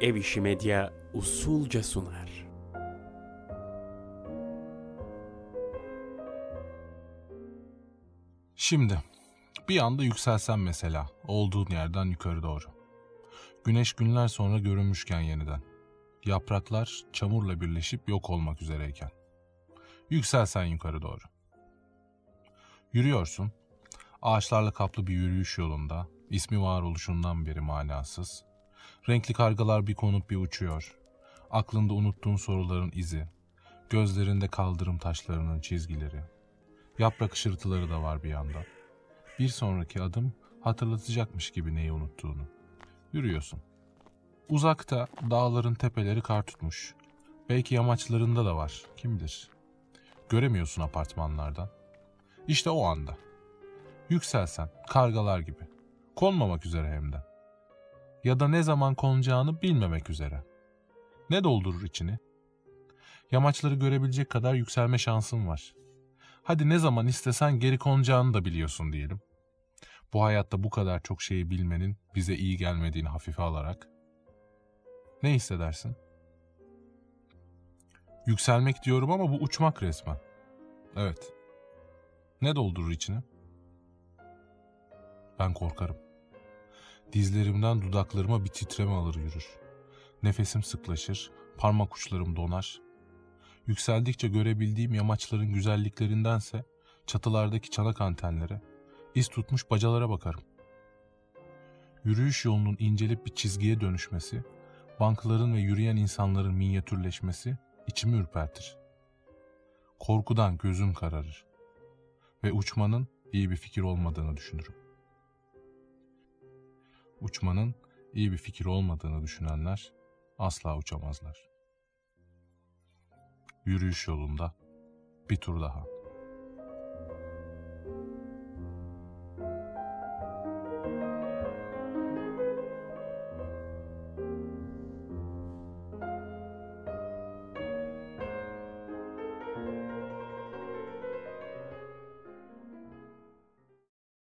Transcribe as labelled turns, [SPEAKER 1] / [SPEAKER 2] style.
[SPEAKER 1] Ev İşi Medya usulca sunar.
[SPEAKER 2] Şimdi bir anda yükselsen mesela olduğun yerden yukarı doğru. Güneş günler sonra görünmüşken yeniden. Yapraklar çamurla birleşip yok olmak üzereyken. Yükselsen yukarı doğru. Yürüyorsun. Ağaçlarla kaplı bir yürüyüş yolunda. ismi varoluşundan beri manasız. Renkli kargalar bir konup bir uçuyor. Aklında unuttuğun soruların izi. Gözlerinde kaldırım taşlarının çizgileri. Yaprak ışırtıları da var bir yandan. Bir sonraki adım hatırlatacakmış gibi neyi unuttuğunu. Yürüyorsun. Uzakta dağların tepeleri kar tutmuş. Belki yamaçlarında da var, kim bilir. Göremiyorsun apartmanlardan. İşte o anda. Yükselsen, kargalar gibi. Konmamak üzere hem de. Ya da ne zaman konacağını bilmemek üzere. Ne doldurur içini? Yamaçları görebilecek kadar yükselme şansın var. Hadi ne zaman istesen geri konacağını da biliyorsun diyelim. Bu hayatta bu kadar çok şeyi bilmenin bize iyi gelmediğini hafife alarak. Ne hissedersin? Yükselmek diyorum ama bu uçmak resmen. Evet. Ne doldurur içini? Ben korkarım. Dizlerimden dudaklarıma bir titreme alır yürür. Nefesim sıklaşır, parmak uçlarım donar. Yükseldikçe görebildiğim yamaçların güzelliklerindense çatılardaki çanak antenlere, iz tutmuş bacalara bakarım. Yürüyüş yolunun incelip bir çizgiye dönüşmesi, bankların ve yürüyen insanların minyatürleşmesi içimi ürpertir. Korkudan gözüm kararır ve uçmanın iyi bir fikir olmadığını düşünürüm uçmanın iyi bir fikir olmadığını düşünenler asla uçamazlar. Yürüyüş yolunda bir tur daha.